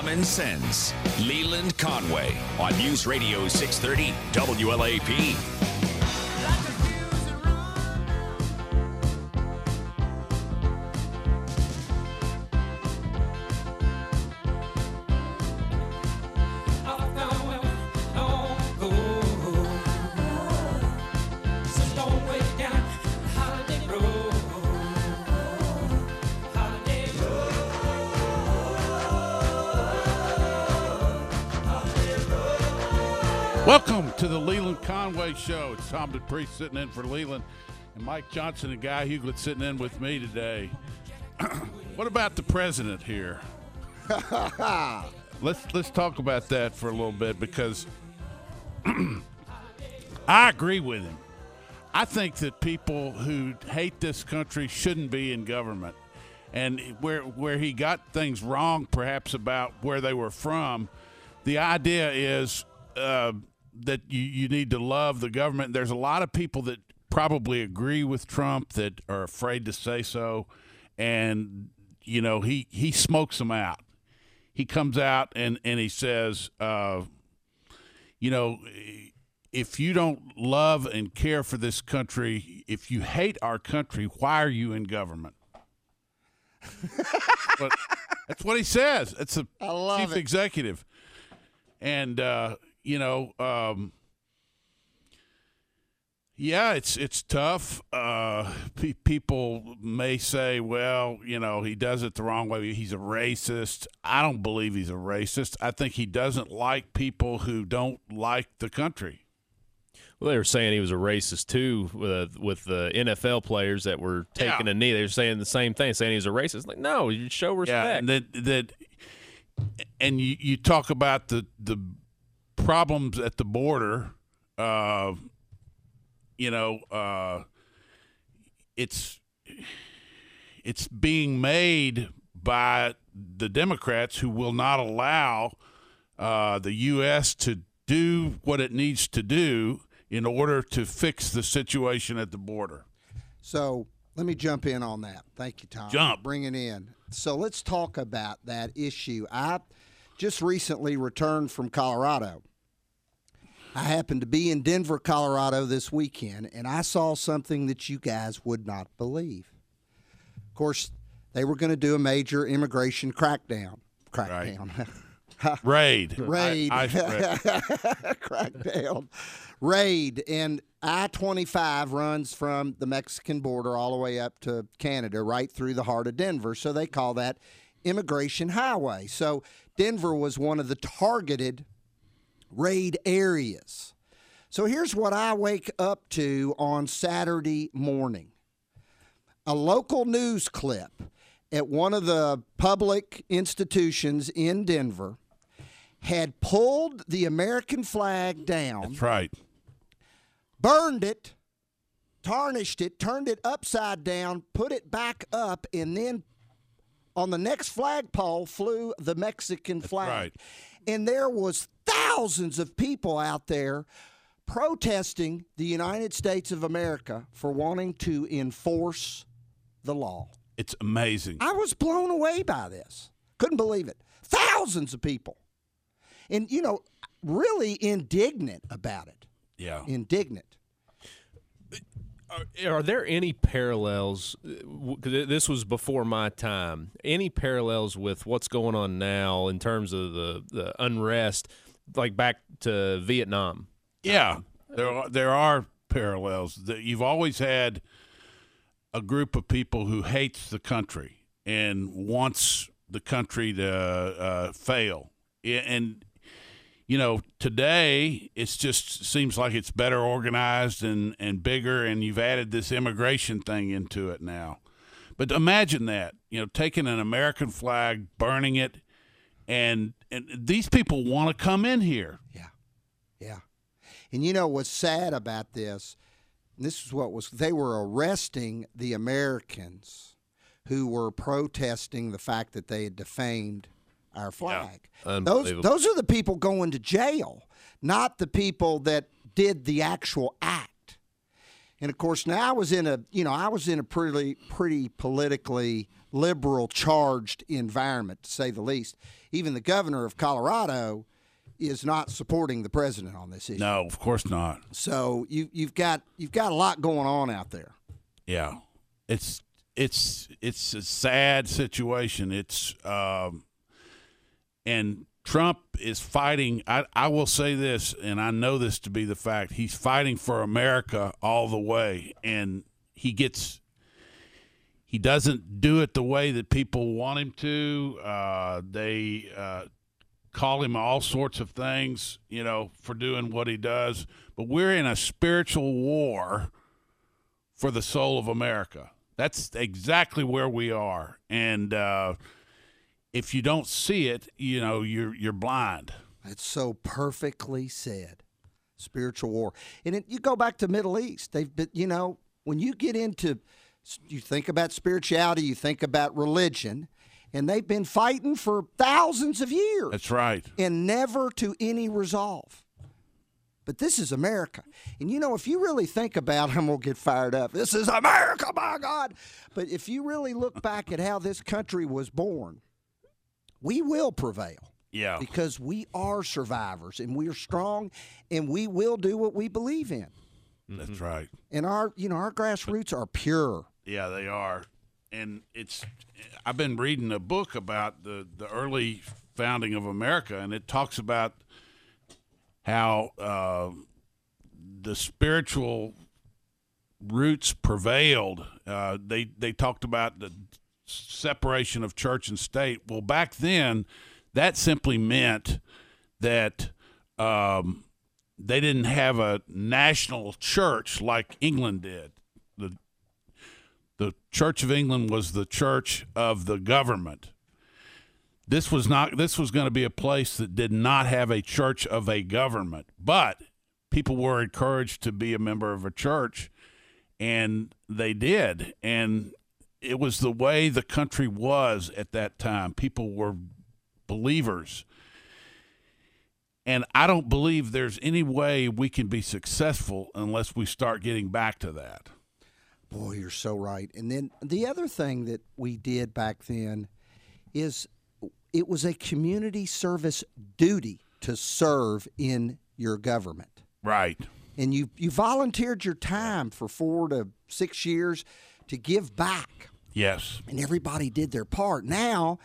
Common Sense. Leland Conway on News Radio 630 WLAP. Show. It's Tom Dupree sitting in for Leland, and Mike Johnson and Guy Huglet sitting in with me today. what about the president here? let's let's talk about that for a little bit because I agree with him. I think that people who hate this country shouldn't be in government. And where where he got things wrong, perhaps about where they were from, the idea is uh, that you, you need to love the government. There's a lot of people that probably agree with Trump that are afraid to say so, and you know he he smokes them out. He comes out and and he says, uh, you know, if you don't love and care for this country, if you hate our country, why are you in government? but that's what he says. It's a chief it. executive, and uh, you know, um, yeah, it's it's tough. Uh, pe- people may say, well, you know, he does it the wrong way. He's a racist. I don't believe he's a racist. I think he doesn't like people who don't like the country. Well, they were saying he was a racist too with with the NFL players that were taking Yeah. a knee. They were saying the same thing, saying he was a racist. Like, no, you show respect. Yeah, and that that, and you, you talk about the the problems at the border. Uh, you know, uh, it's it's being made by the Democrats who will not allow uh, the U.S. to do what it needs to do in order to fix the situation at the border. So let me jump in on that. Thank you, Tom. Jump. Bring it in. So let's talk about that issue. I just recently returned from Colorado. I happened to be in Denver, Colorado this weekend, and I saw something that you guys would not believe. Of course, they were going to do a major immigration crackdown. Crackdown. Raid, Raid. I, I, crackdown. Raid. And I 25 runs from the Mexican border all the way up to Canada, right through the heart of Denver. So they call that Immigration Highway. So Denver was one of the targeted raid areas. So here's what I wake up to on Saturday morning a local news clip at one of the public institutions in Denver had pulled the American flag down, that's right. burned it, tarnished it, turned it upside down, put it back up, and then on the next flagpole flew the Mexican flag. right. And there was thousands of people out there protesting the United States of America for wanting to enforce the law. It's amazing. I was blown away by this. Couldn't believe it. Thousands of people. And, you know, really indignant about it. Yeah. Indignant. Are, are there any parallels? This was before my time. Any parallels with what's going on now in terms of the, the unrest, like back to Vietnam? Yeah, there are, there are parallels. You've always had a group of people who hates the country and wants the country to uh, fail. And you know, today it's just seems like it's better organized and and bigger, and you've added this immigration thing into it now. But imagine that, you know, taking an American flag, burning it, and and these people want to come in here. Yeah. Yeah. And you know what's sad about this? This is what was they were arresting the Americans who were protesting the fact that they had defamed our flag. Those those are the people going to jail, not the people that did the actual act. And of course, now I was in a you know I was in a pretty pretty politically liberal charged environment to say the least. Even the governor of Colorado is not supporting the president on this issue. No, of course not. So you you've got you've got a lot going on out there. Yeah, it's it's it's a sad situation. It's um, and Trump is fighting. I, I will say this, and I know this to be the fact. He's fighting for America all the way, and he gets. He doesn't do it the way that people want him to. Uh, they uh, call him all sorts of things, you know, for doing what he does. But we're in a spiritual war for the soul of America. That's exactly where we are, and. Uh, if you don't see it, you know, you're you're blind. It's so perfectly said. Spiritual war. And it, you go back to Middle East. They've been, you know, when you get into you think about spirituality, you think about religion, and they've been fighting for thousands of years. That's right. And never to any resolve. But this is America. And you know, if you really think about, I'm going to get fired up. This is America, my God. But if you really look back at how this country was born, we will prevail. Yeah. Because we are survivors and we're strong and we will do what we believe in. That's right. And our, you know, our grassroots are pure. Yeah, they are. And it's I've been reading a book about the the early founding of America and it talks about how uh, the spiritual roots prevailed. Uh, they they talked about the separation of church and state. Well, back then, that simply meant that um, they didn't have a national church like England did. The the Church of England was the church of the government. This was not. This was going to be a place that did not have a church of a government, but people were encouraged to be a member of a church, and they did. And it was the way the country was at that time. People were believers. And I don't believe there's any way we can be successful unless we start getting back to that. Boy, you're so right. And then the other thing that we did back then is it was a community service duty to serve in your government. Right. And you you volunteered your time for 4 to 6 years to give back. Yes. And everybody did their part. Now,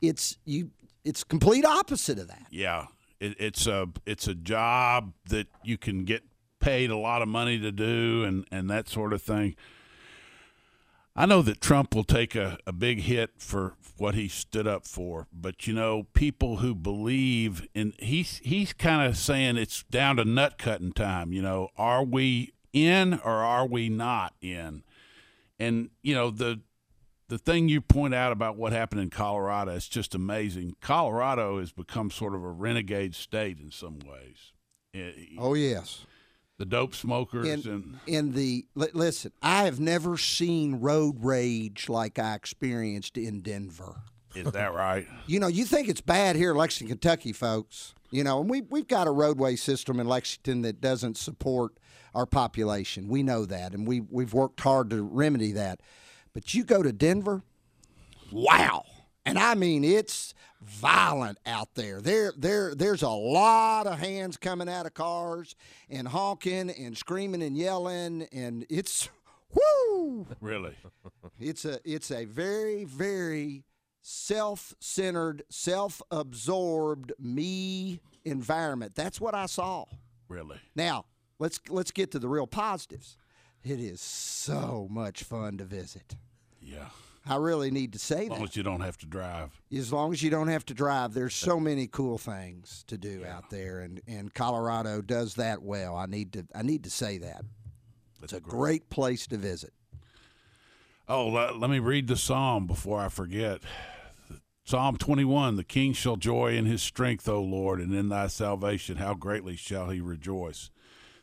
it's you it's complete opposite of that. Yeah. It, it's a it's a job that you can get paid a lot of money to do and and that sort of thing. I know that Trump will take a, a big hit for what he stood up for, but you know, people who believe in he's he's kind of saying it's down to nut cutting time. You know, are we in or are we not in? And you know, the the thing you point out about what happened in Colorado is just amazing. Colorado has become sort of a renegade state in some ways. Eh, eh, oh yes, the dope smokers and and, in the listen. I have never seen road rage like I experienced in Denver. Is that right? you know, you think it's bad here in Lexington, Kentucky, folks. You know, and we we've got a roadway system in Lexington that doesn't support our population. We know that, and we we've worked hard to remedy that. But you go to Denver, wow. And I mean it's violent out there. There there there's a lot of hands coming out of cars and honking and screaming and yelling and it's whoo. Really? It's a it's a very very self-centered, self-absorbed me environment. That's what I saw. Really? Now, let's let's get to the real positives. It is so much fun to visit. Yeah. I really need to say that. As long that. as you don't have to drive. As long as you don't have to drive, there's so many cool things to do out there, and, and Colorado does that well. I need to I need to say that. It's a great place to visit. Oh, let, let me read the psalm before I forget. Psalm 21 The king shall joy in his strength, O Lord, and in thy salvation, how greatly shall he rejoice.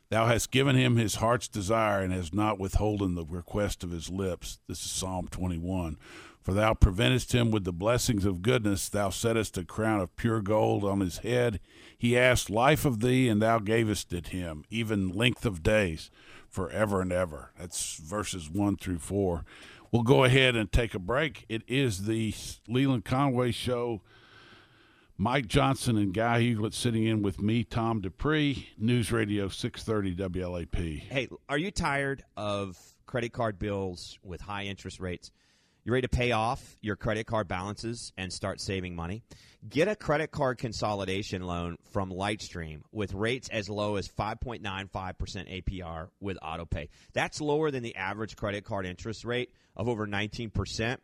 Thou hast given him his heart's desire and hast not withholden the request of his lips. This is Psalm 21. For thou preventest him with the blessings of goodness, thou settest a crown of pure gold on his head. He asked life of thee, and thou gavest it him, even length of days, forever and ever. That's verses 1 through 4. We'll go ahead and take a break. It is the Leland Conway Show. Mike Johnson and Guy Huglet sitting in with me, Tom Dupree, News Radio 630 WLAP. Hey, are you tired of credit card bills with high interest rates? You ready to pay off your credit card balances and start saving money? Get a credit card consolidation loan from Lightstream with rates as low as 5.95% APR with AutoPay. That's lower than the average credit card interest rate of over 19%.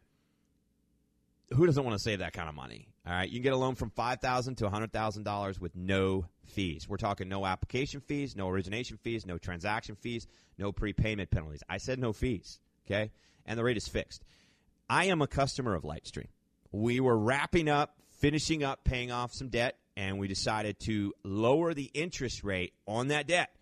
Who doesn't want to save that kind of money? All right, you can get a loan from $5,000 to $100,000 with no fees. We're talking no application fees, no origination fees, no transaction fees, no prepayment penalties. I said no fees, okay? And the rate is fixed. I am a customer of Lightstream. We were wrapping up, finishing up, paying off some debt, and we decided to lower the interest rate on that debt.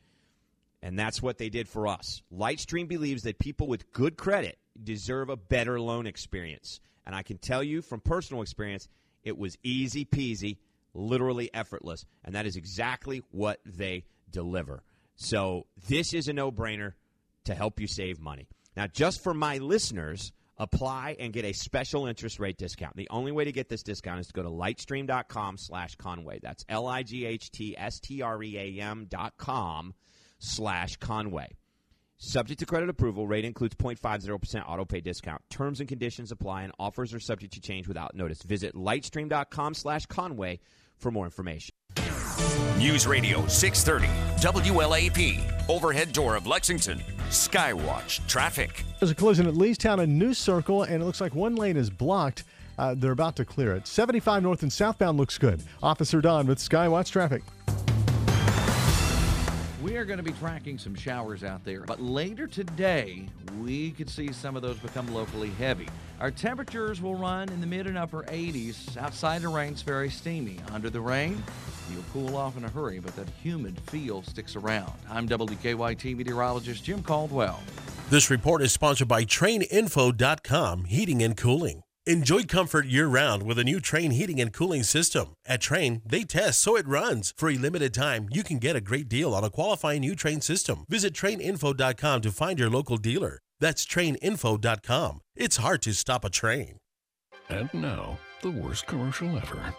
And that's what they did for us. Lightstream believes that people with good credit deserve a better loan experience. And I can tell you from personal experience, it was easy peasy, literally effortless. And that is exactly what they deliver. So this is a no brainer to help you save money. Now, just for my listeners, apply and get a special interest rate discount. The only way to get this discount is to go to lightstream.com slash Conway. That's L-I-G-H-T-S-T-R-E-A-M dot com slash Conway. Subject to credit approval, rate includes 0.50% auto pay discount. Terms and conditions apply and offers are subject to change without notice. Visit lightstream.com slash Conway for more information. News Radio 630 WLAP. Overhead door of Lexington. Skywatch traffic. There's a collision at Leestown and New Circle, and it looks like one lane is blocked. Uh, they're about to clear it. 75 north and southbound looks good. Officer Don with Skywatch Traffic. Are going to be tracking some showers out there, but later today, we could see some of those become locally heavy. Our temperatures will run in the mid and upper 80s. Outside the rain's very steamy. Under the rain, you'll cool off in a hurry, but that humid feel sticks around. I'm WKYT meteorologist Jim Caldwell. This report is sponsored by TraneInfo.com Heating and Cooling. Enjoy comfort year round with a new Trane heating and cooling system. At Trane, they test so it runs. For a limited time, you can get a great deal on a qualifying new Trane system. Visit TraneInfo.com to find your local dealer. That's TraneInfo.com. It's hard to stop a Trane. And now, the worst commercial ever.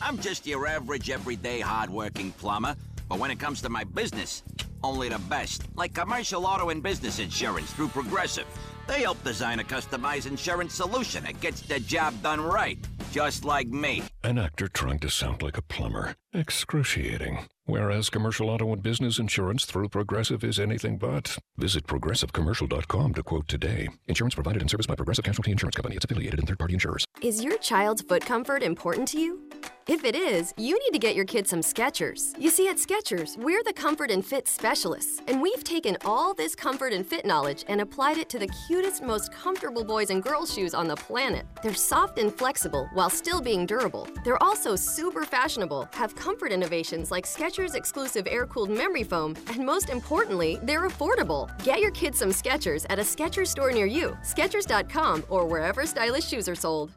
I'm just your average, everyday, hardworking plumber. But when it comes to my business, only the best. Like commercial auto and business insurance through Progressive. They help design a customized insurance solution that gets the job done right, just like me. An actor trying to sound like a plumber. Excruciating. Whereas commercial auto and business insurance through Progressive is anything but. Visit progressivecommercial.com to quote today. Insurance provided and serviced by Progressive Casualty Insurance Company. Its affiliated and third party insurers. Is your child's foot comfort important to you? If it is, you need to get your kids some Skechers. You see, at Skechers, we're the comfort and fit specialists, and we've taken all this comfort and fit knowledge and applied it to the cutest, most comfortable boys and girls shoes on the planet. They're soft and flexible while still being durable. They're also super fashionable, have comfort innovations like Skechers exclusive air-cooled memory foam, and most importantly, they're affordable. Get your kids some Skechers at a Skechers store near you, Skechers.com, or wherever stylish shoes are sold.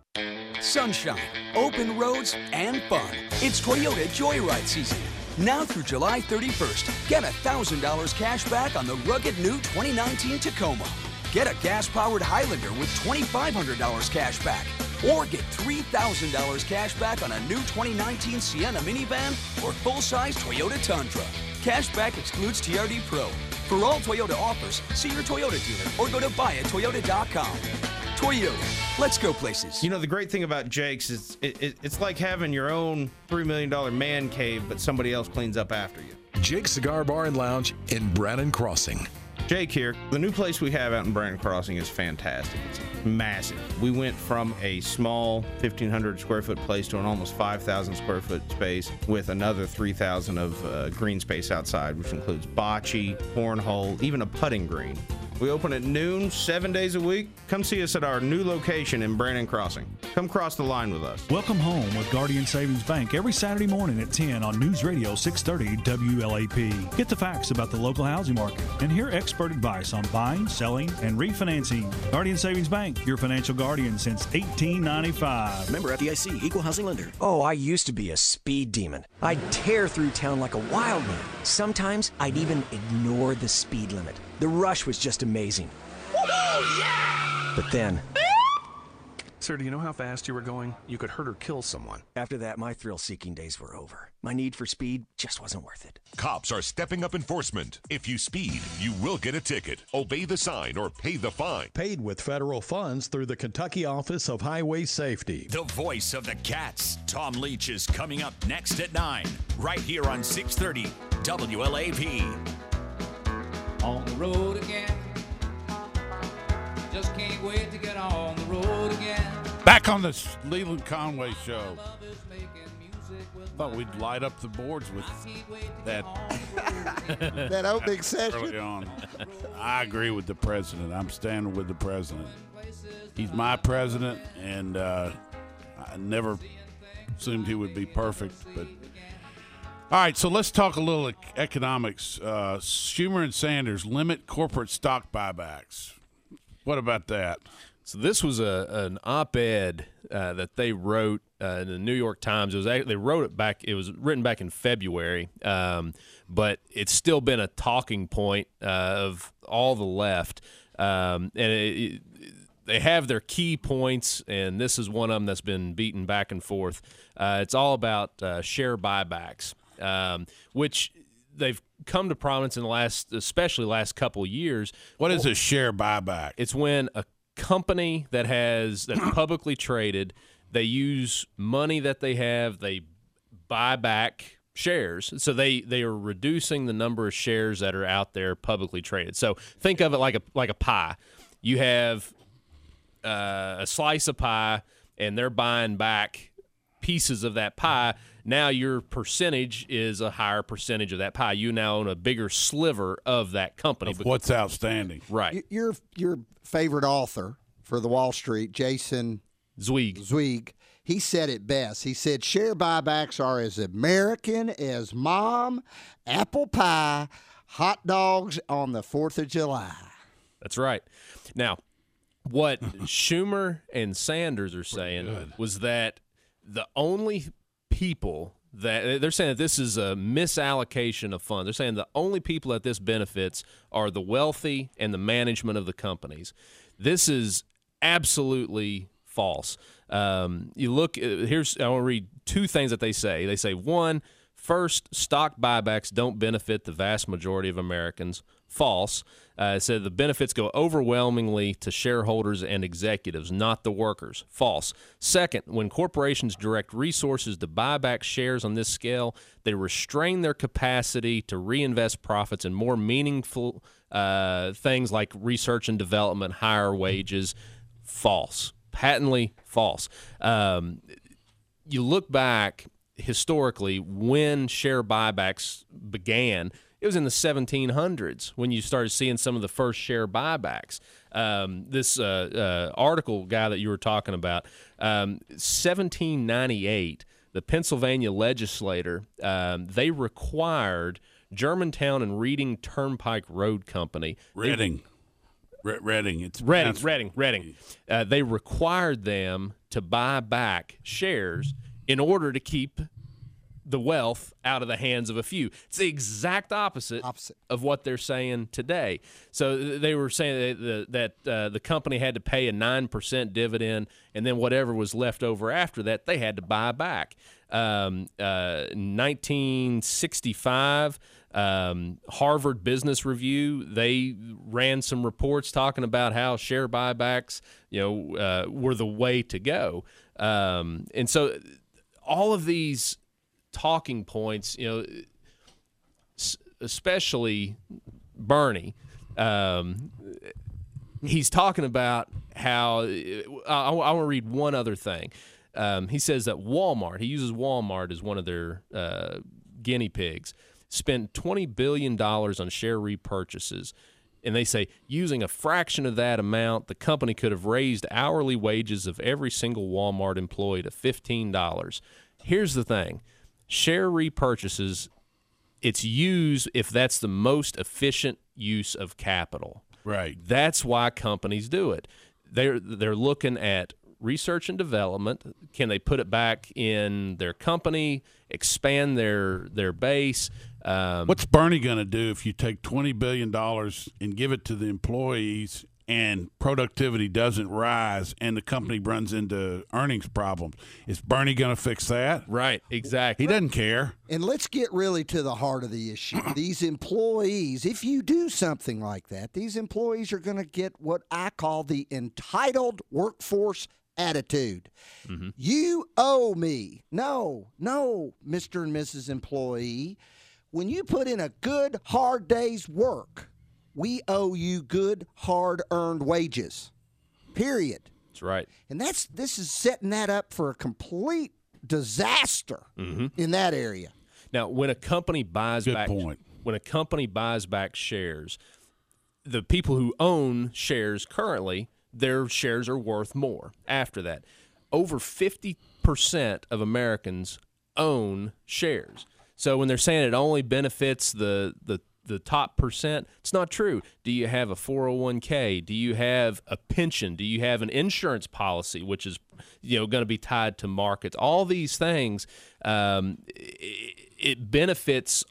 Sunshine, open roads, and fun. It's Toyota Joyride season. Now through July 31st, get $1,000 cash back on the rugged new 2019 Tacoma. Get a gas powered Highlander with $2,500 cash back. Or get $3,000 cash back on a new 2019 Sienna minivan or full size Toyota Tundra. Cash back excludes TRD Pro. For all Toyota offers, see your Toyota dealer or go to buyatoyota.com. Toyota, let's go places. You know, the great thing about Jake's is it, it, it's like having your own $3 million man cave, but somebody else cleans up after you. Jake's Cigar Bar and Lounge in Brannon Crossing. Jake here. The new place we have out in Brannon Crossing is fantastic. It's massive. We went from a small 1,500 square foot place to an almost 5,000 square foot space with another 3,000 of uh, green space outside, which includes bocce, cornhole, even a putting green. We open at noon, seven days a week. Come see us at our new location in Brannon Crossing. Come cross the line with us. Welcome home with Guardian Savings Bank every Saturday morning at 10 on News Radio 630 WLAP. Get the facts about the local housing market and hear expert advice on buying, selling, and refinancing. Guardian Savings Bank, your financial guardian since 1895. Member FDIC, equal housing lender. Oh, I used to be a speed demon. I'd tear through town like a wild man. Sometimes I'd even ignore the speed limit. The rush was just amazing. But then, Sir, do you know how fast you were going? You could hurt or kill someone. after that, my thrill seeking days were over. My need for speed just wasn't worth it. Cops are stepping up enforcement. If you speed, you will get a ticket. Obey the sign or pay the fine. Paid with federal funds through the Kentucky Office of Highway Safety. The voice of the Cats, Tom Leach, is coming up next at 9, right here on 630 WLAP. On the road again. Just can't wait to get on the road again. Back on the Leland Conway show. Thought we'd light up the boards with that. That opening session. Early on. I agree with the president. I'm standing with the president. He's my president, and uh, I never assumed he would be perfect. But all right, so let's talk a little economics. Uh, Schumer and Sanders limit corporate stock buybacks. What about that? So this was a an op-ed uh, that they wrote uh, in the New York Times. It was they wrote it back. It was written back in February, um, but it's still been a talking point uh, of all the left, um, and it, it, they have their key points, and this is one of them that's been beaten back and forth. Uh, it's all about uh, share buybacks, um, which they've come to prominence in the last, especially last couple of years. What is a share buyback? It's when a company that has that's publicly traded, they use money that they have, they buy back shares. So they they are reducing the number of shares that are out there publicly traded. So think of it like a like a pie. You have uh, a slice of pie, and they're buying back pieces of that pie. Now your percentage is a higher percentage of that pie. You now own a bigger sliver of that company. Of what's outstanding. Right. Your your favorite author for the Wall Street, Jason Zweig. Zweig. He said it best. He said share buybacks are as American as mom, apple pie, hot dogs on the Fourth of July. That's right. Now, what Schumer and Sanders are saying was that the only people that they're saying that this is a misallocation of funds. They're saying the only people that this benefits are the wealthy and the management of the companies. This is absolutely false. Um, you look uh, here's I want to read two things that they say. They say one, first, stock buybacks don't benefit the vast majority of Americans. False. Uh, said the benefits go overwhelmingly to shareholders and executives, not the workers. False. Second, when corporations direct resources to buy back shares on this scale, they restrain their capacity to reinvest profits in more meaningful uh, things like research and development, higher wages. False. Patently false. Um, you look back historically when share buybacks began it was in the 1700s when you started seeing some of the first share buybacks um, this uh, uh, article guy that you were talking about um, 1798 the pennsylvania legislator um, they required germantown and reading turnpike road company Reading. Re- Reading. It's Reading, Reading, Reading. Uh, they required them to buy back shares in order to keep the wealth out of the hands of a few. It's the exact opposite, of what they're saying today. So they were saying that, that uh, the company had to pay a 9% dividend, and then whatever was left over after that, they had to buy back. Um, uh, 1965, um, Harvard Business Review, they ran some reports talking about how share buybacks, you know, uh, were the way to go. Um, and so all of these talking points, you know, especially Bernie, um, he's talking about how I, I want to read one other thing. Um, he says that Walmart, he uses Walmart as one of their uh, guinea pigs, spent $20 billion on share repurchases. And they say using a fraction of that amount, the company could have raised hourly wages of every single Walmart employee to $15. Here's the thing share repurchases, it's used if that's the most efficient use of capital. Right. That's why companies do it. They're they're looking at research and development. Can they put it back in their company, expand their their base? Um, What's Bernie going to do if you take twenty billion dollars and give it to the employees and productivity doesn't rise and the company runs into earnings problems? Is Bernie going to fix that? Right, exactly. He doesn't care. And let's get really to the heart of the issue. These employees, if you do something like that, these employees are going to get what I call the entitled workforce attitude. Mm-hmm. You owe me. No, no, Mr. and Mrs. Employee. When you put in a good, hard day's work, we owe you good, hard earned wages. Period. That's right. And that's this is setting that up for a complete disaster mm-hmm. in that area. Now, when a company buys Good back point. when a company buys back shares, the people who own shares currently, their shares are worth more after that. Over 50% of Americans own shares. So when they're saying it only benefits the the the top percent, it's not true. Do you have a 401k? Do you have a pension? Do you have an insurance policy which is you know going to be tied to markets? All these things um, it, it benefits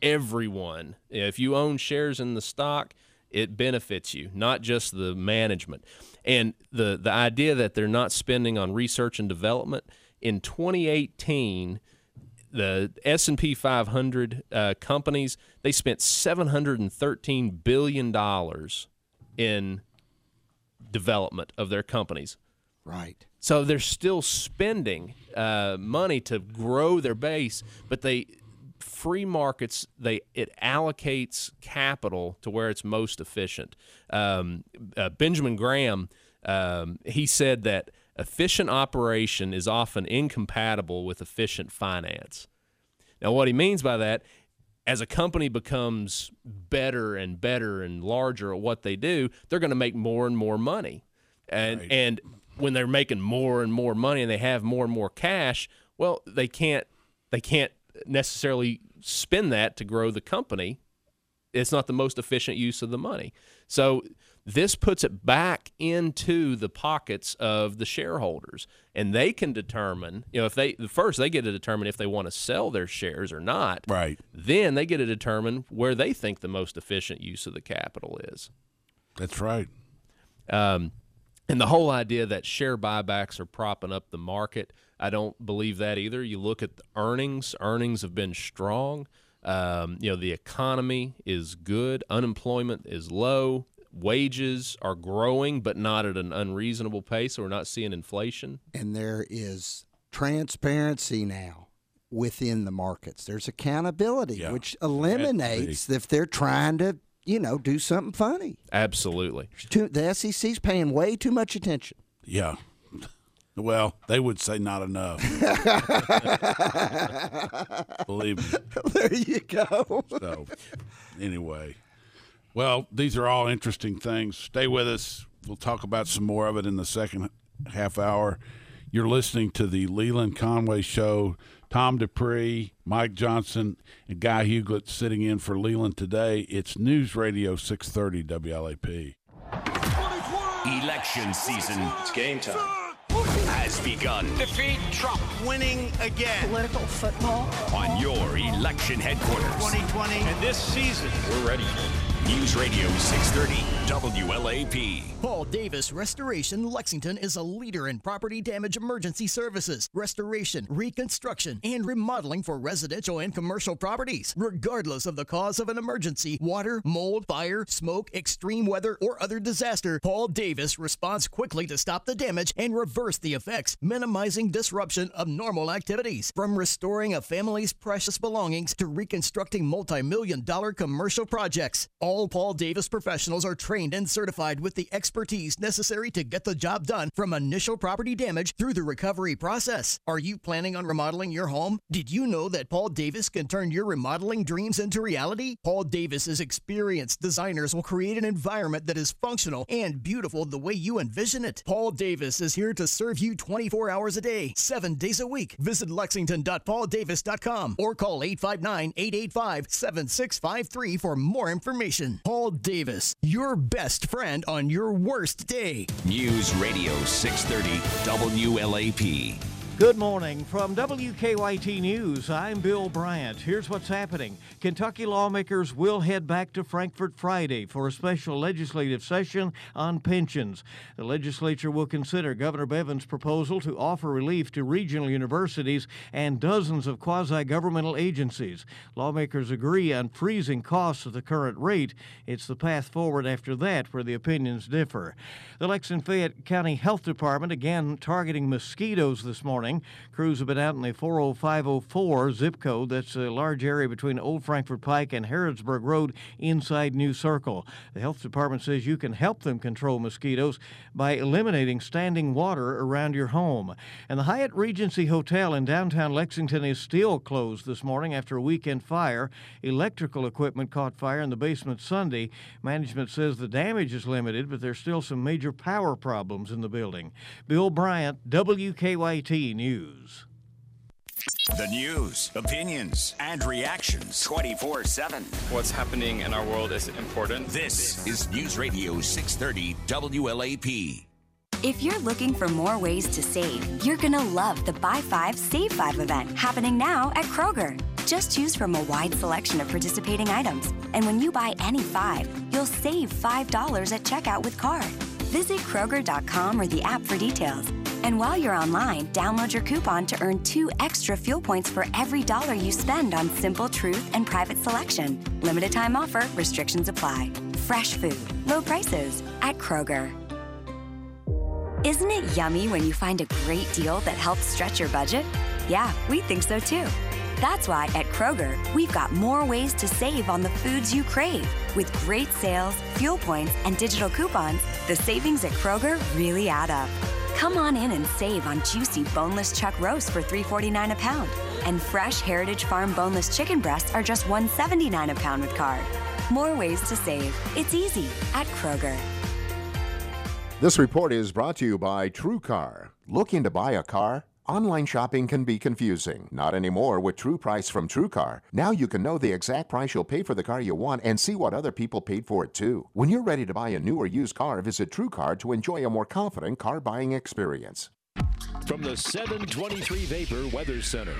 everyone. If you own shares in the stock, it benefits you, not just the management. And the the idea that they're not spending on research and development in 2018 the S&P 500 uh, companies they spent 713 billion dollars in development of their companies Right. so they're still spending uh, money to grow their base, but they free markets they it allocates capital to where it's most efficient. Um, uh, Benjamin Graham um, he said that efficient operation is often incompatible with efficient finance. Now, what he means by that, as a company becomes better and better and larger at what they do, they're going to make more and more money. And and when they're making more and more money and they have more and more cash, well, they can't they can't necessarily spend that to grow the company. It's not the most efficient use of the money. So this puts it back into the pockets of the shareholders and they can determine you know if they first they get to determine if they want to sell their shares or not right then they get to determine where they think the most efficient use of the capital is That's right. um, and the whole idea that share buybacks are propping up the market, I don't believe that either. You look at the earnings; earnings have been strong. Um, you know, the economy is good. Unemployment is low. Wages are growing, but not at an unreasonable pace. So we're not seeing inflation. And there is transparency now within the markets. There's accountability, which eliminates if they're trying to, you know, do something funny. Absolutely. Too, the SEC's paying way too much attention. Yeah. Well, they would say not enough. Believe me. There you go. So, anyway, well, these are all interesting things. Stay with us. We'll talk about some more of it in the second half hour. You're listening to the Leland Conway Show. Tom Dupree, Mike Johnson, and Guy Huglet sitting in for Leland today. It's News Radio 630 WLAP. Election season. It's game time. Has begun. Defeat Trump. Winning again. Political football. On your election headquarters. 2020. And this season, we're ready. News Radio 630 WLAP. Paul Davis Restoration Lexington is a leader in property damage emergency services, restoration, reconstruction, and remodeling for residential and commercial properties. Regardless of the cause of an emergency water, mold, fire, smoke, extreme weather, or other disaster Paul Davis responds quickly to stop the damage and reverse the effects, minimizing disruption of normal activities. From restoring a family's precious belongings to reconstructing multi million dollar commercial projects, all Paul Davis professionals are trained trained and certified with the expertise necessary to get the job done from initial property damage through the recovery process. Are you planning on remodeling your home? Did you know that Paul Davis can turn your remodeling dreams into reality? Paul Davis's experienced designers will create an environment that is functional and beautiful the way you envision it. Paul Davis is here to serve you 24 hours a day, 7 days a week. Visit lexington.pauldavis.com or call 859-885-7653 for more information. Paul Davis, your best friend on your worst day. News Radio 630 WLAP. Good morning from WKYT News. I'm Bill Bryant. Here's what's happening. Kentucky lawmakers will head back to Frankfort Friday for a special legislative session on pensions. The legislature will consider Governor Bevin's proposal to offer relief to regional universities and dozens of quasi governmental agencies. Lawmakers agree on freezing costs at the current rate. It's the path forward after that where the opinions differ. The Lexington Fayette County Health Department again targeting mosquitoes this morning. Crews have been out in the 40504 zip code. That's a large area between Old Frankfort Pike and Harrodsburg Road inside New Circle. The health department says you can help them control mosquitoes by eliminating standing water around your home. And the Hyatt Regency Hotel in downtown Lexington is still closed this morning after a weekend fire. Electrical equipment caught fire in the basement Sunday. Management says the damage is limited, but there's still some major power problems in the building. Bill Bryant, WKYT News. The news, opinions, and reactions 24 7. What's happening in our world is important. This is News Radio 630 WLAP. If you're looking for more ways to save, you're going to love the Buy 5 Save 5 event happening now at Kroger. Just choose from a wide selection of participating items. And when you buy any five, you'll save $5 at checkout with card. Visit Kroger.com or the app for details. And while you're online, download your coupon to earn two extra fuel points for every dollar you spend on Simple Truth and Private Selection. Limited time offer, restrictions apply. Fresh food, low prices at Kroger. Isn't it yummy when you find a great deal that helps stretch your budget? Yeah, we think so too. That's why at Kroger, we've got more ways to save on the foods you crave. With great sales, fuel points, and digital coupons, the savings at Kroger really add up. Come on in and save on juicy boneless chuck roast for $3.49 a pound. And fresh Heritage Farm boneless chicken breasts are just $1.79 a pound with card. More ways to save. It's easy at Kroger. This report is brought to you by TrueCar. Looking to buy a car? Online shopping can be confusing. Not anymore with True Price from TrueCar. Now you can know the exact price you'll pay for the car you want and see what other people paid for it too. When you're ready to buy a new or used car, visit TrueCar to enjoy a more confident car buying experience. From the 723 Vapor Weather Center.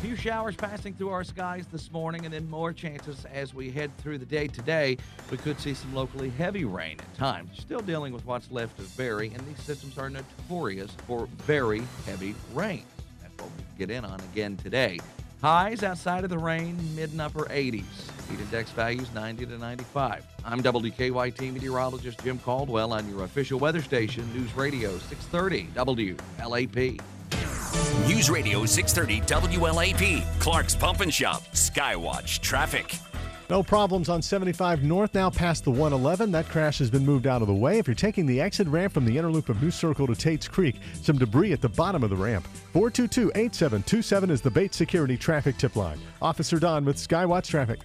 Few showers passing through our skies this morning, and then more chances as we head through the day today. We could see some locally heavy rain at times. Still dealing with what's left of Barry, and these systems are notorious for very heavy rain. That's what we get in on again today. Highs outside of the rain, mid and upper 80s. Heat index values 90 to 95. I'm WKYT meteorologist Jim Caldwell on your official weather station, News Radio 630 WLAP. News Radio 630 WLAP. Clark's Pump and Shop. Skywatch Traffic. No problems on 75 North now past the 111. That crash has been moved out of the way. If you're taking the exit ramp from the inner loop of New Circle to Tate's Creek, some debris at the bottom of the ramp. 422 8727 is the Bates Security traffic tip line. Officer Don with Skywatch Traffic.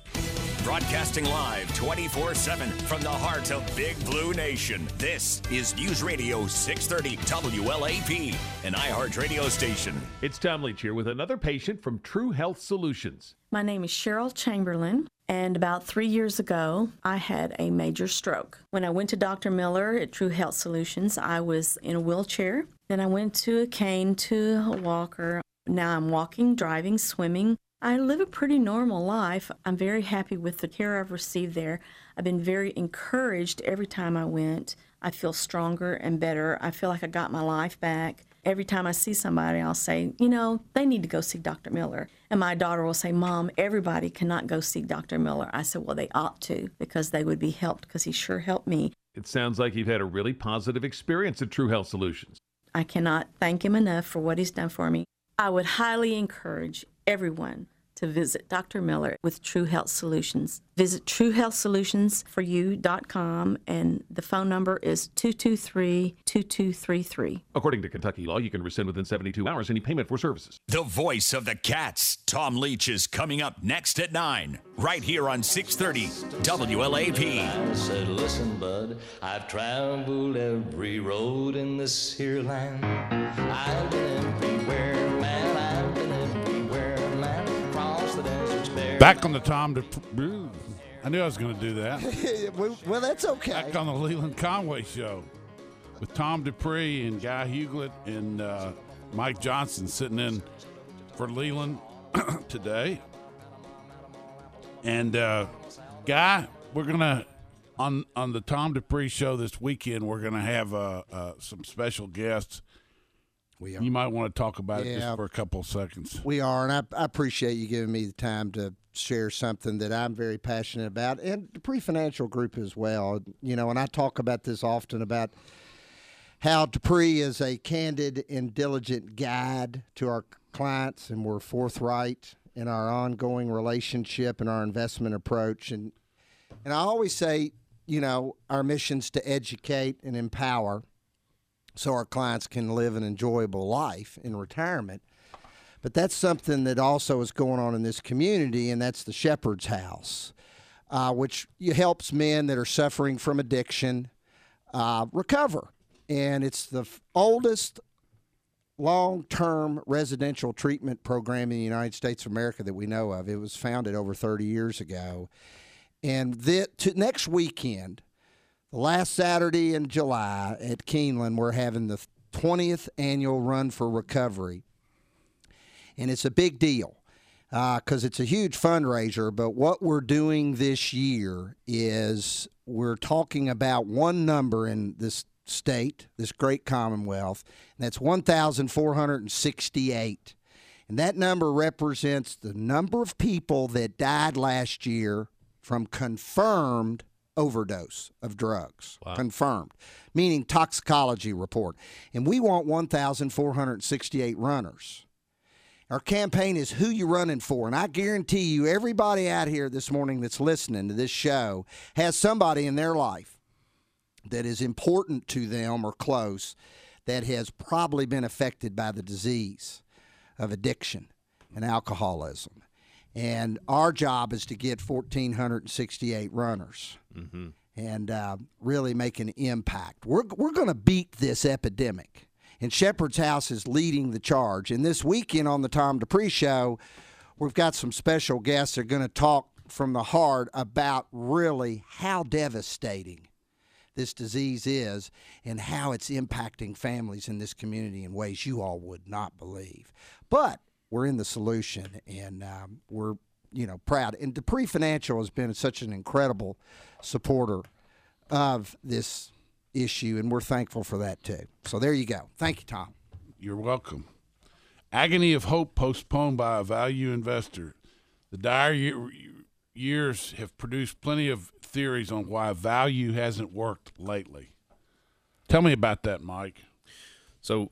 Broadcasting live 24 7 from the heart of Big Blue Nation. This is News Radio 630 WLAP, an iHeart radio station. It's Tom Leach here with another patient from True Health Solutions. My name is Cheryl Chamberlain. And about three years ago, I had a major stroke. When I went to Dr. Miller at True Health Solutions, I was in a wheelchair. Then I went to a cane to a walker. Now I'm walking, driving, swimming. I live a pretty normal life. I'm very happy with the care I've received there. I've been very encouraged every time I went. I feel stronger and better. I feel like I got my life back. Every time I see somebody, I'll say, you know, they need to go see Dr. Miller. And my daughter will say, Mom, everybody cannot go see Dr. Miller. I said, well, they ought to because they would be helped because he sure helped me. It sounds like you've had a really positive experience at True Health Solutions. I cannot thank him enough for what he's done for me. I would highly encourage everyone to visit Dr. Miller with True Health Solutions. Visit truehealthsolutionsforyou.com and the phone number is 223 2233. According to Kentucky law, you can rescind within 72 hours any payment for services. The voice of the Cats, Tom Leach, is coming up next at 9, right here on 630 WLAP. I said, listen, bud, I've traveled every road in this here land. I've been everywhere, Back on the Tom. De- I knew I was going to do that. well, that's okay. Back on the Leland Conway show with Tom Dupree and Guy Huglet and uh, Mike Johnson sitting in for Leland today. And uh, Guy, we're gonna on on the Tom Dupree show this weekend. We're gonna have uh, uh, some special guests. We are. You might want to talk about it just for a couple of seconds. We are, and I, I appreciate you giving me the time to share something that I'm very passionate about, and Dupree Financial Group as well. You know, and I talk about this often about how Dupree is a candid and diligent guide to our clients, and we're forthright in our ongoing relationship and our investment approach. And and I always say, you know, our mission's to educate and empower so our clients can live an enjoyable life in retirement. But that's something that also is going on in this community, and that's the Shepherd's House, uh, which helps men that are suffering from addiction uh, recover. And it's the f- oldest long term residential treatment program in the United States of America that we know of. It was founded over 30 years ago. And the, to, next weekend, the last Saturday in July at Keeneland, we're having the 20th annual Run for Recovery. And it's a big deal uh, because it's a huge fundraiser. But what we're doing this year is we're talking about one number in this state, this great commonwealth, and that's 1,468. And that number represents the number of people that died last year from confirmed overdose of drugs. Confirmed, meaning toxicology report. And we want 1,468 runners. Our campaign is who you're running for, and I guarantee you, everybody out here this morning that's listening to this show has somebody in their life that is important to them or close that has probably been affected by the disease of addiction and alcoholism. And our job is to get 1,468 runners Mm-hmm. and uh, really make an impact. We're, we're going to beat this epidemic. And Shepherd's House is leading the charge. And this weekend on the Tom Dupree Show, we've got some special guests that are going to talk from the heart about really how devastating this disease is and how it's impacting families in this community in ways you all would not believe. But we're in the solution, and um, we're you know proud. And Dupree Financial has been such an incredible supporter of this issue, and we're thankful for that too. So there you go. Thank you, Tom. You're welcome. Agony of hope postponed by a value investor. The dire year, years have produced plenty of theories on why value hasn't worked lately. Tell me about that, Mike. So,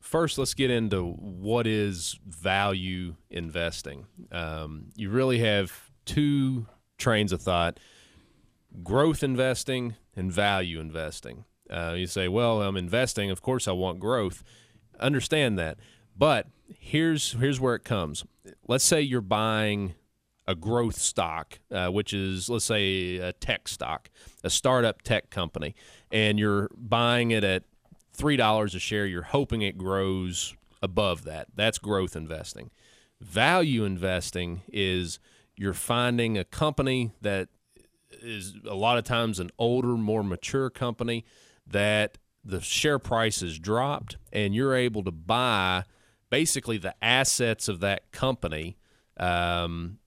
first, let's get into what is value investing. Um, you really have two trains of thought growth investing and value investing. Uh, you say, well, I'm investing. Of course, I want growth. Understand that. But here's here's where it comes. Let's say you're buying a growth stock, uh, which is let's say a tech stock, a startup tech company, and you're buying it at three dollars a share. You're hoping it grows above that. That's growth investing. Value investing is you're finding a company that is a lot of times an older, more mature company that the share price has dropped, and you're able to buy basically the assets of that company um,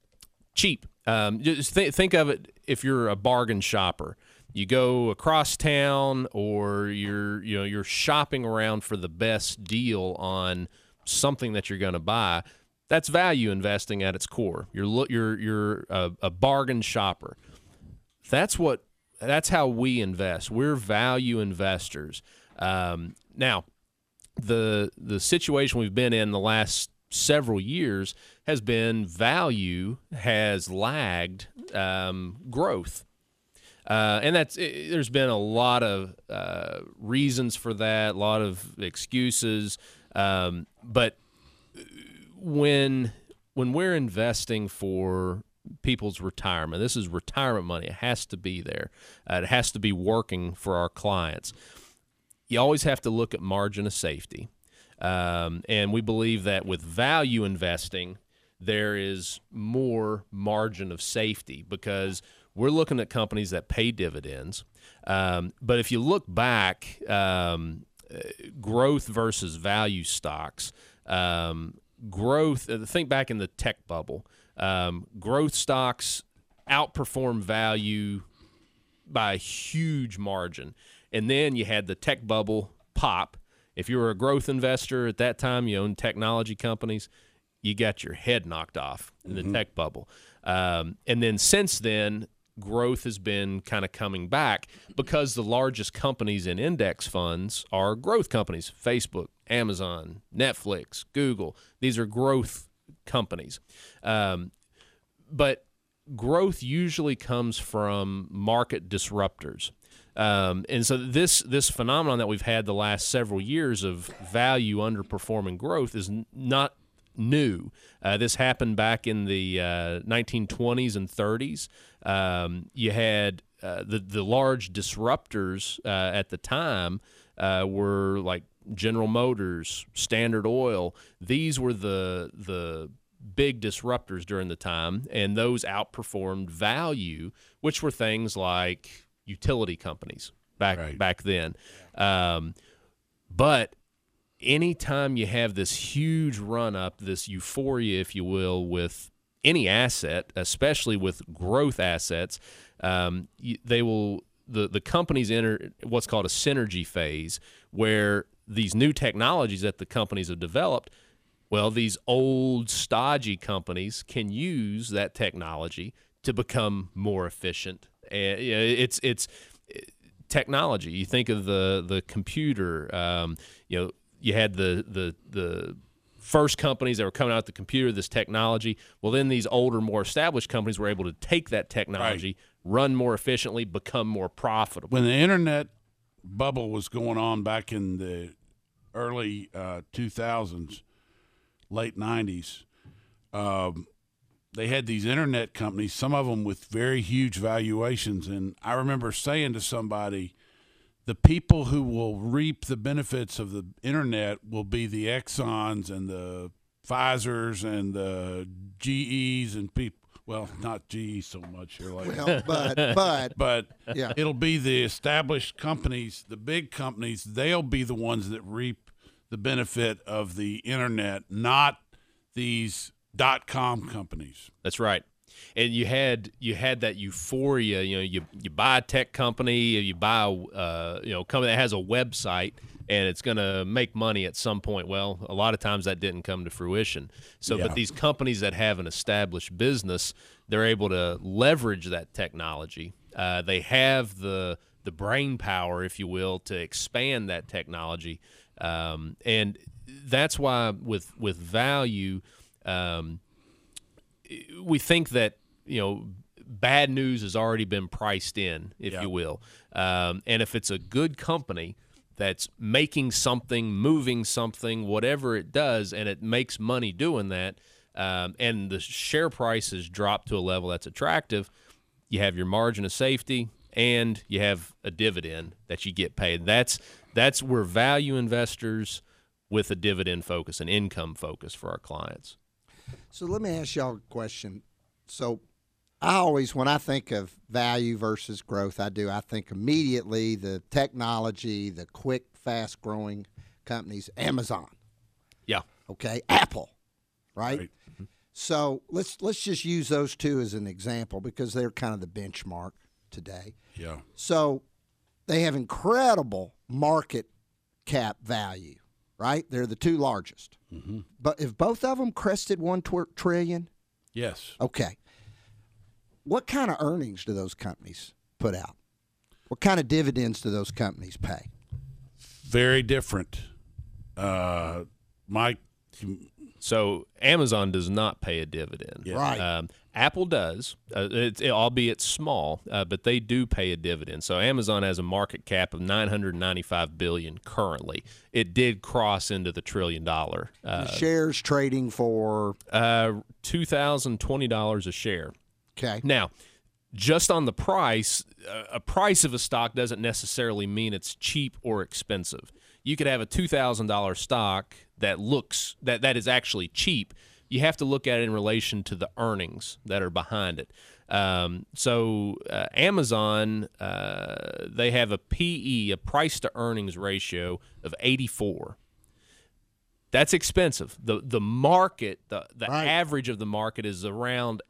cheap. Um, just th- think of it if you're a bargain shopper. You go across town, or you're you know you're shopping around for the best deal on something that you're going to buy. That's value investing at its core. You're you're you're a, a bargain shopper. That's what that's how we invest. We're value investors. Um, now, the the situation we've been in the last several years has been value has lagged um, growth. Uh, and that's it, there's been a lot of uh, reasons for that, a lot of excuses. Um, but when when we're investing for people's retirement, this is retirement money. It has to be there. Uh, it has to be working for our clients. You always have to look at margin of safety, um, and we believe that with value investing, there is more margin of safety because we're looking at companies that pay dividends. Um, but if you look back, um, growth versus value stocks, um, growth, uh, think back in the tech bubble, um, growth stocks outperform value by a huge margin. And then you had the tech bubble pop. If you were a growth investor at that time, you owned technology companies, you got your head knocked off in the Mhm. tech bubble. Um, and then since then, growth has been kind of coming back because the largest companies in index funds are growth companies Facebook, Amazon, Netflix, Google. These are growth companies. Um, but growth usually comes from market disruptors. Um, and so this this phenomenon that we've had the last several years of value underperforming growth is n- not new. Uh, this happened back in the uh, 1920s and 30s. Um, you had uh, the the large disruptors uh, at the time uh, were like General Motors, Standard Oil. These were the the big disruptors during the time, and those outperformed value, which were things like utility companies back back then. Um, but anytime you have this huge run up, this euphoria, if you will, with any asset, especially with growth assets, um, they will the the companies enter what's called a synergy phase, where these new technologies that the companies have developed. Well, these old stodgy companies can use that technology to become more efficient. And it's it's technology. You think of the the computer. Um, you know, you had the the the first companies that were coming out with the computer, this technology. Well, then these older, more established companies were able to take that technology, run more efficiently, become more profitable. when the internet bubble was going on back in the early uh, 2000s, late 90s, um, they had these internet companies, some of them with very huge valuations. And I remember saying to somebody, the people who will reap the benefits of the internet will be the Exxons and the Pfizer's and the GEs and people. Well, not GE so much here lately. Well, but- but- but Yeah. it'll be the established companies, the big companies. They'll be the ones that reap the benefit of the internet, not these dot com companies. That's right. And you had you had that euphoria. You know, you you buy a tech company, you buy a uh, you know company that has a website, and it's going to make money at some point. Well, a lot of times that didn't come to fruition. So, Yeah. but these companies that have an established business, they're able to leverage that technology. Uh, they have the the brain power, if you will, to expand that technology, um, and that's why with with value. Um, we think that you know bad news has already been priced in, if you will. Um, and if it's a good company that's making something, moving something, whatever it does, and it makes money doing that, um, and the share price has dropped to a level that's attractive, you have your margin of safety and you have a dividend that you get paid. That's that's where value investors with a dividend focus, an income focus for our clients. So let me ask y'all a question. So I always, when I think of value versus growth, I do. I think immediately the technology, the quick, fast growing companies, Amazon. Yeah. Okay. Apple, right? Mm-hmm. So let's let's just use those two as an example because they're kind of the benchmark today. Yeah. So they have incredible market cap value, right? They're the two largest. Mm-hmm. But if both of them crested one tw- trillion, Yes. okay. What kind of earnings do those companies put out? What kind of dividends do those companies pay? Very different. Uh, Mike, you So Amazon does not pay a dividend. Yeah. Right. Um, Apple does, uh, it, albeit small, uh, but they do pay a dividend. So Amazon has a market cap of 995 billion currently. It did cross into the trillion dollar. Uh, The shares trading for uh, two thousand twenty dollars a share. Okay. Now, just on the price, uh, a price of a stock doesn't necessarily mean it's cheap or expensive. You could have a two thousand dollar stock that looks that that is actually cheap. You have to look at it in relation to the earnings that are behind it. Um, so uh, Amazon, uh, they have a PE, a price to earnings ratio of 84. That's expensive. the The market, the the average of the market is around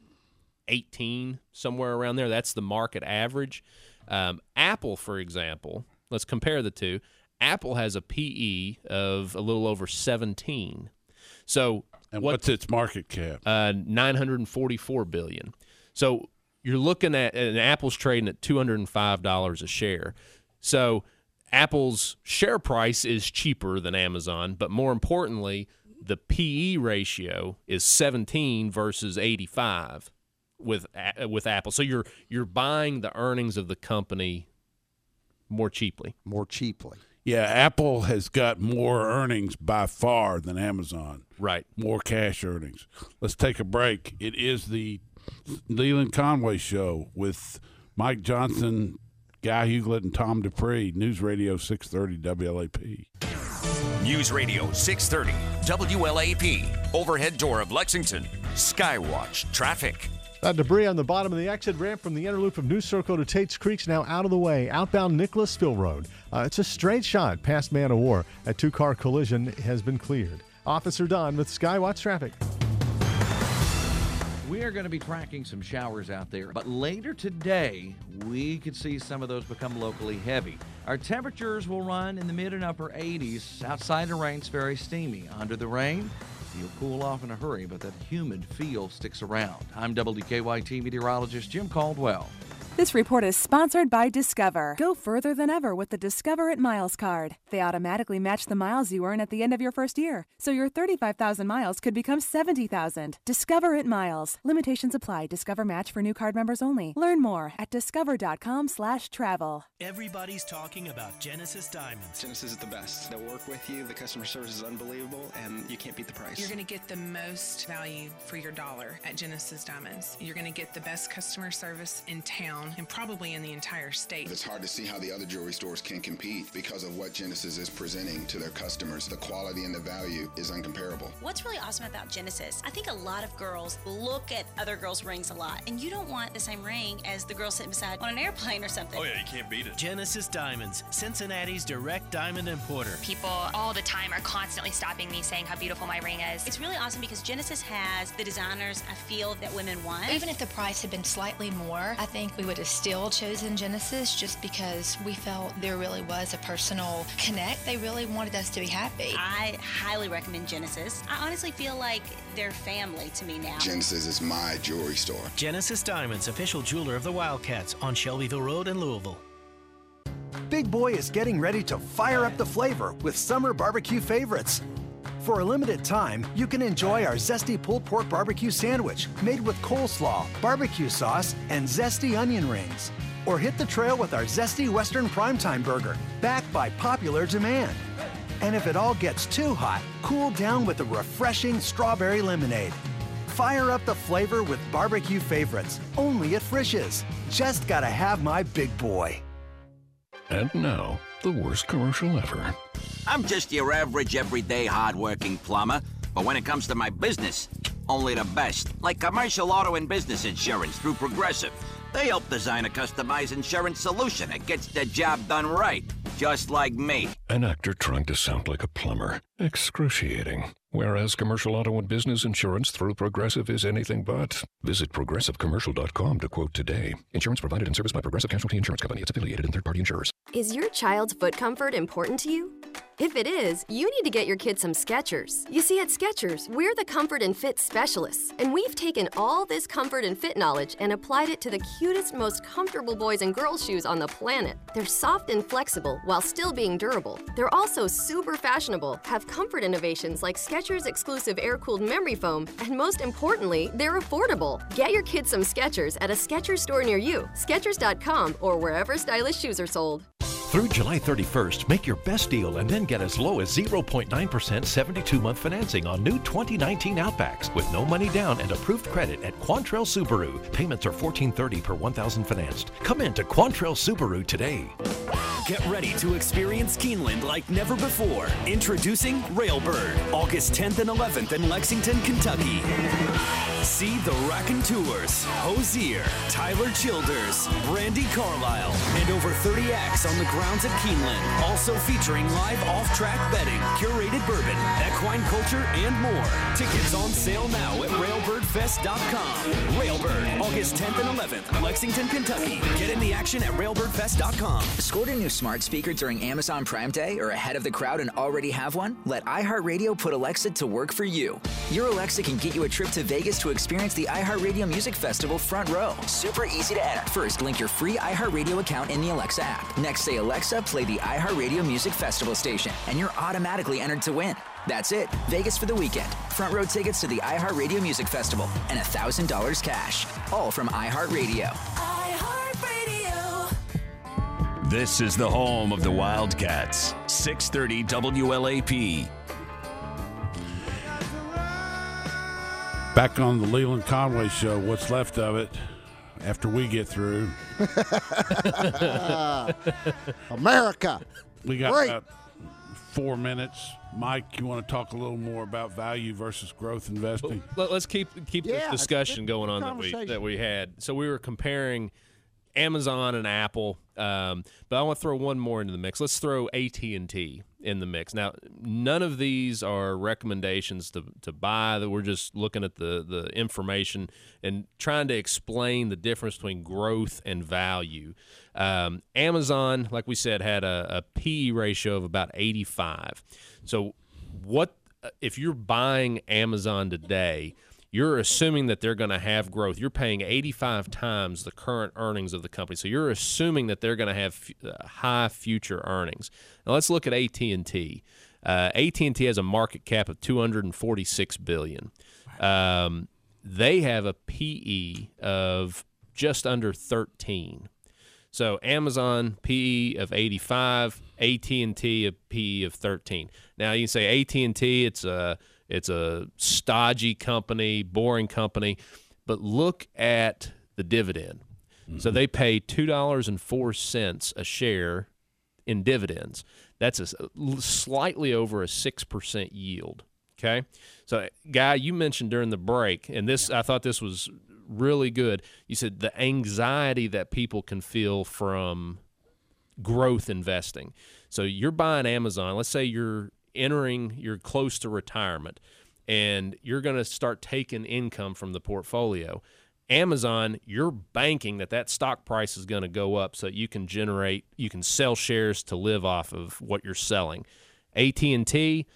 18, somewhere around there. That's the market average. Um, Apple, for example, let's compare the two. Apple has a PE of a little over 17. So, and what's its market cap? Uh, 944 billion. So you're looking at and Apple's trading at 205 dollars a share. So Apple's share price is cheaper than Amazon, but more importantly, the PE ratio is 17 versus 85 with with Apple. So you're you're buying the earnings of the company more cheaply. More cheaply. Yeah, Apple has got more earnings by far than Amazon. Right. More cash earnings. Let's take a break. It is the Leland Conway show with Mike Johnson, Guy Huglet, and Tom Dupree. News Radio 630 WLAP. News Radio 630 WLAP. Overhead door of Lexington. Skywatch traffic. That debris on the bottom of the exit ramp from the inner loop of New Circle to Tates Creek's now out of the way. Outbound Nicholasville Road. Uh, it's a straight shot past Man o' War. A two car collision has been cleared. Officer Don with Skywatch Traffic. We are going to be tracking some showers out there, but later today, we could see some of those become locally heavy. Our temperatures will run in the mid and upper 80s. Outside the rain's very steamy. Under the rain, you'll cool off in a hurry, but that humid feel sticks around. I'm WKYT meteorologist Jim Caldwell. This report is sponsored by Discover. Go further than ever with the Discover it Miles card. They automatically match the miles you earn at the end of your first year, so your 35,000 miles could become 70,000. Discover it Miles. Limitations apply. Discover match for new card members only. Learn more at discover.com/travel. Everybody's talking about Genesis Diamonds. Genesis is the best. They'll work with you. The customer service is unbelievable, and you can't beat the price. You're going to get the most value for your dollar at Genesis Diamonds. You're going to get the best customer service in town and probably in the entire state. It's hard to see how the other jewelry stores can compete because of what Genesis is presenting to their customers. The quality and the value is uncomparable. What's really awesome about Genesis, I think a lot of girls look at other girls' rings a lot, and you don't want the same ring as the girl sitting beside on an airplane or something. Oh, yeah, you can't beat it. Genesis Diamonds, Cincinnati's direct diamond importer. People all the time are constantly stopping me saying how beautiful my ring is. It's really awesome because Genesis has the designers I feel that women want. Even if the price had been slightly more, I think we would have still chosen Genesis just because we felt there really was a personal connect. They really wanted us to be happy. I highly recommend Genesis. I honestly feel like they're family to me now. Genesis is my jewelry store. Genesis Diamonds, official jeweler of the Wildcats on Shelbyville Road in Louisville. Big Boy is getting ready to fire up the flavor with summer barbecue favorites. For a limited time, you can enjoy our zesty pulled pork barbecue sandwich made with coleslaw, barbecue sauce, and zesty onion rings. Or hit the trail with our zesty Western Primetime Burger, backed by popular demand. And if it all gets too hot, cool down with a refreshing strawberry lemonade. Fire up the flavor with barbecue favorites, only at Frisch's. Just gotta have my big boy. And now, the worst commercial ever. I'm just your average, everyday, hardworking plumber. But when it comes to my business, only the best. Like commercial auto and business insurance through Progressive. They help design a customized insurance solution that gets the job done right, just like me. An actor trying to sound like a plumber. Excruciating. Whereas commercial auto and business insurance through Progressive is anything but. Visit progressivecommercial.com to quote today. Insurance provided and serviced by Progressive Casualty Insurance Company. Its affiliated and third party insurers. Is your child's foot comfort important to you? If it is, you need to get your kid some Skechers. You see, at Skechers, we're the comfort and fit specialists, and we've taken all this comfort and fit knowledge and applied it to the cutest, most comfortable boys and girls shoes on the planet. They're soft and flexible while still being durable. They're also super fashionable, have comfort innovations like Skechers exclusive air-cooled memory foam, and most importantly, they're affordable. Get your kids some Skechers at a Skechers store near you, Skechers.com, or wherever stylish shoes are sold. Through July 31st, make your best deal and then get as low as 0.9% 72 month financing on new 2019 Outbacks with no money down and approved credit at Quantrell Subaru. Payments are 1430 per 1000 financed. Come in to Quantrell Subaru today. Get ready to experience Keeneland like never before. Introducing Railbird, August 10th and 11th in Lexington, Kentucky. See the Raconteurs, Hozier, Tyler Childers, Brandi Carlile, and over 30 acts on the grounds at Keeneland. Also featuring live off-track betting, curated bourbon, equine culture, and more. Tickets on sale now at railbirdfest.com. Railbird, August 10th and 11th, Lexington, Kentucky. Get in the action at railbirdfest.com. Scored a new smart speaker during Amazon Prime Day or ahead of the crowd and already have one? Let iHeartRadio put Alexa to work for you. Your Alexa can get you a trip to Vegas to experience the iHeartRadio Music Festival front row. Super easy to enter. First, link your free iHeartRadio account in the Alexa app. Next, say Alexa, play the iHeartRadio Music Festival station, and you're automatically entered to win. That's it. Vegas for the weekend. Front row tickets to the iHeartRadio Music Festival and $1,000 cash. All from iHeartRadio. This is the home of the Wildcats. 630 WLAP. Back on the Leland Conway show, what's left of it after we get through. America. We got Great. about four minutes. Mike, you want to talk a little more about value versus growth investing? Let, us keep keep Yeah, this discussion good going on that we that we had. So we were comparing Amazon and Apple, um, but I want to throw one more into the mix. Let's throw AT and T in the mix. Now, none of these are recommendations to to buy. That we're just looking at the the information and trying to explain the difference between growth and value. Um, Amazon, like we said, had a, ratio of about 85. So, what if you're buying Amazon today? You're assuming that they're going to have growth. You're paying 85 times the current earnings of the company, so you're assuming that they're going to have uh, high future earnings. Now let's look at AT and T. Uh, AT and T has a market cap of 246 billion. Um, they have a PE of just under 13. So Amazon PE of 85, AT&T a PE of 13. Now you can say AT&T it's a it's a stodgy company, boring company, but look at the dividend. So mm-hmm. they pay $2.04 a share in dividends. That's a, slightly over a 6% yield. Okay. So, Guy, you mentioned during the break, and this, I thought this was really good. You said the anxiety that people can feel from growth investing. So, you're buying Amazon. Let's say you're entering, you're close to retirement, and you're going to start taking income from the portfolio. Amazon, you're banking that that stock price is going to go up so you can generate, you can sell shares to live off of what you're selling. AT&T,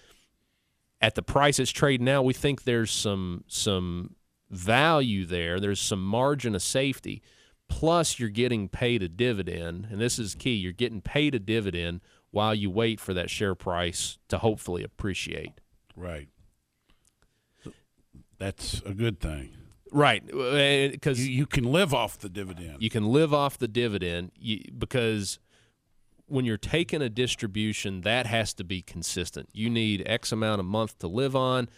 at the price it's trading now, we think there's some some value there. There's some margin of safety. Plus, you're getting paid a dividend, and this is key. You're getting paid a dividend while you wait for that share price to hopefully appreciate. Right. That's a good thing. Right, uh, because you, you can live off the dividend. You can live off the dividend you, because when you're taking a distribution, that has to be consistent. You need X amount a month to live on.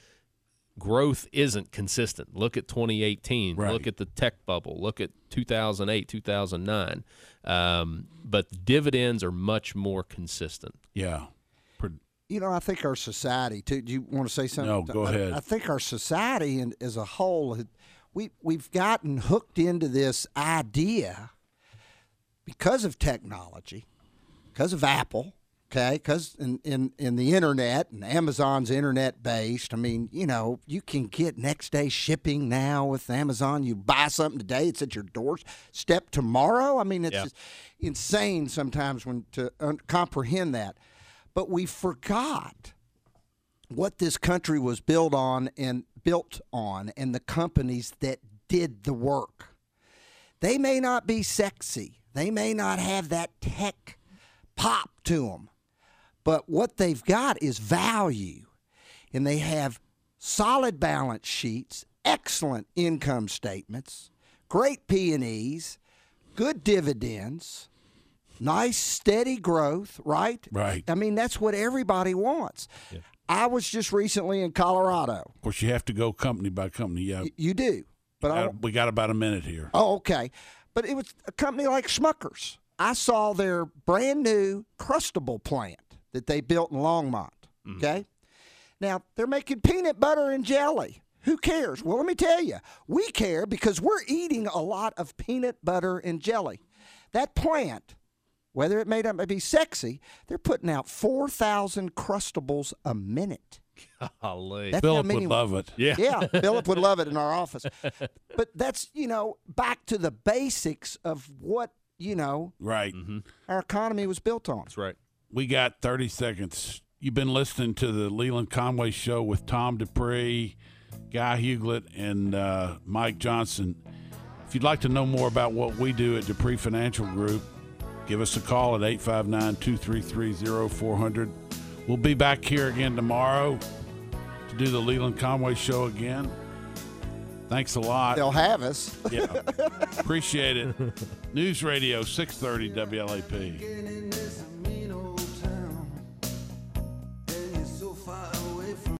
Growth isn't consistent. Look at 2018. Right. Look at the tech bubble. Look at 2008, 2009. Um, but dividends are much more consistent. Yeah. You know, I think our society too. Do you want to say something? No, go I- ahead. I think our society and as a whole, we we've gotten hooked into this idea because of technology, because of Apple, okay, because in, in in the internet and Amazon's internet based. I mean, you know, you can get next day shipping now with Amazon. You buy something today, it's at your doorstep tomorrow. I mean, it's Yeah. insane sometimes when to un- comprehend that. but we forgot what this country was built on and built on and the companies that did the work. They may not be sexy. They may not have that tech pop to them. But what they've got is value. And they have solid balance sheets, excellent income statements, great P&Es, good dividends, nice steady growth, right? Right. I mean, that's what everybody wants. I was just recently in Colorado. Of course, you have to go company by company. Yeah, You do. But I we got about a minute here. Oh, okay. But it was a company like Smuckers. I saw their brand new Crustable plant that they built in Longmont. Mm-hmm. Okay. Now they're making peanut butter and jelly. Who cares? Well, let me tell you, we care because we're eating a lot of peanut butter and jelly. That plant, whether it may not be sexy, they're putting out 4,000 Crustables a minute. Golly. That's how Philip many- would love it. Yeah, Philip would love it in our office. But that's, you know, back to the basics of what, you know, Right. Mm-hmm. our economy was built on. That's right. We got 30 seconds. You've been listening to the Leland Conway Show with Tom Dupree, Guy Huglet, and uh, Mike Johnson. If you'd like to know more about what we do at Dupree Financial Group, give us a call at 859 233 0400. We'll be back here again tomorrow to do the Leland Conway Show again. Thanks a lot. They'll have us. Yeah. Appreciate it. News Radio 630 WLAP.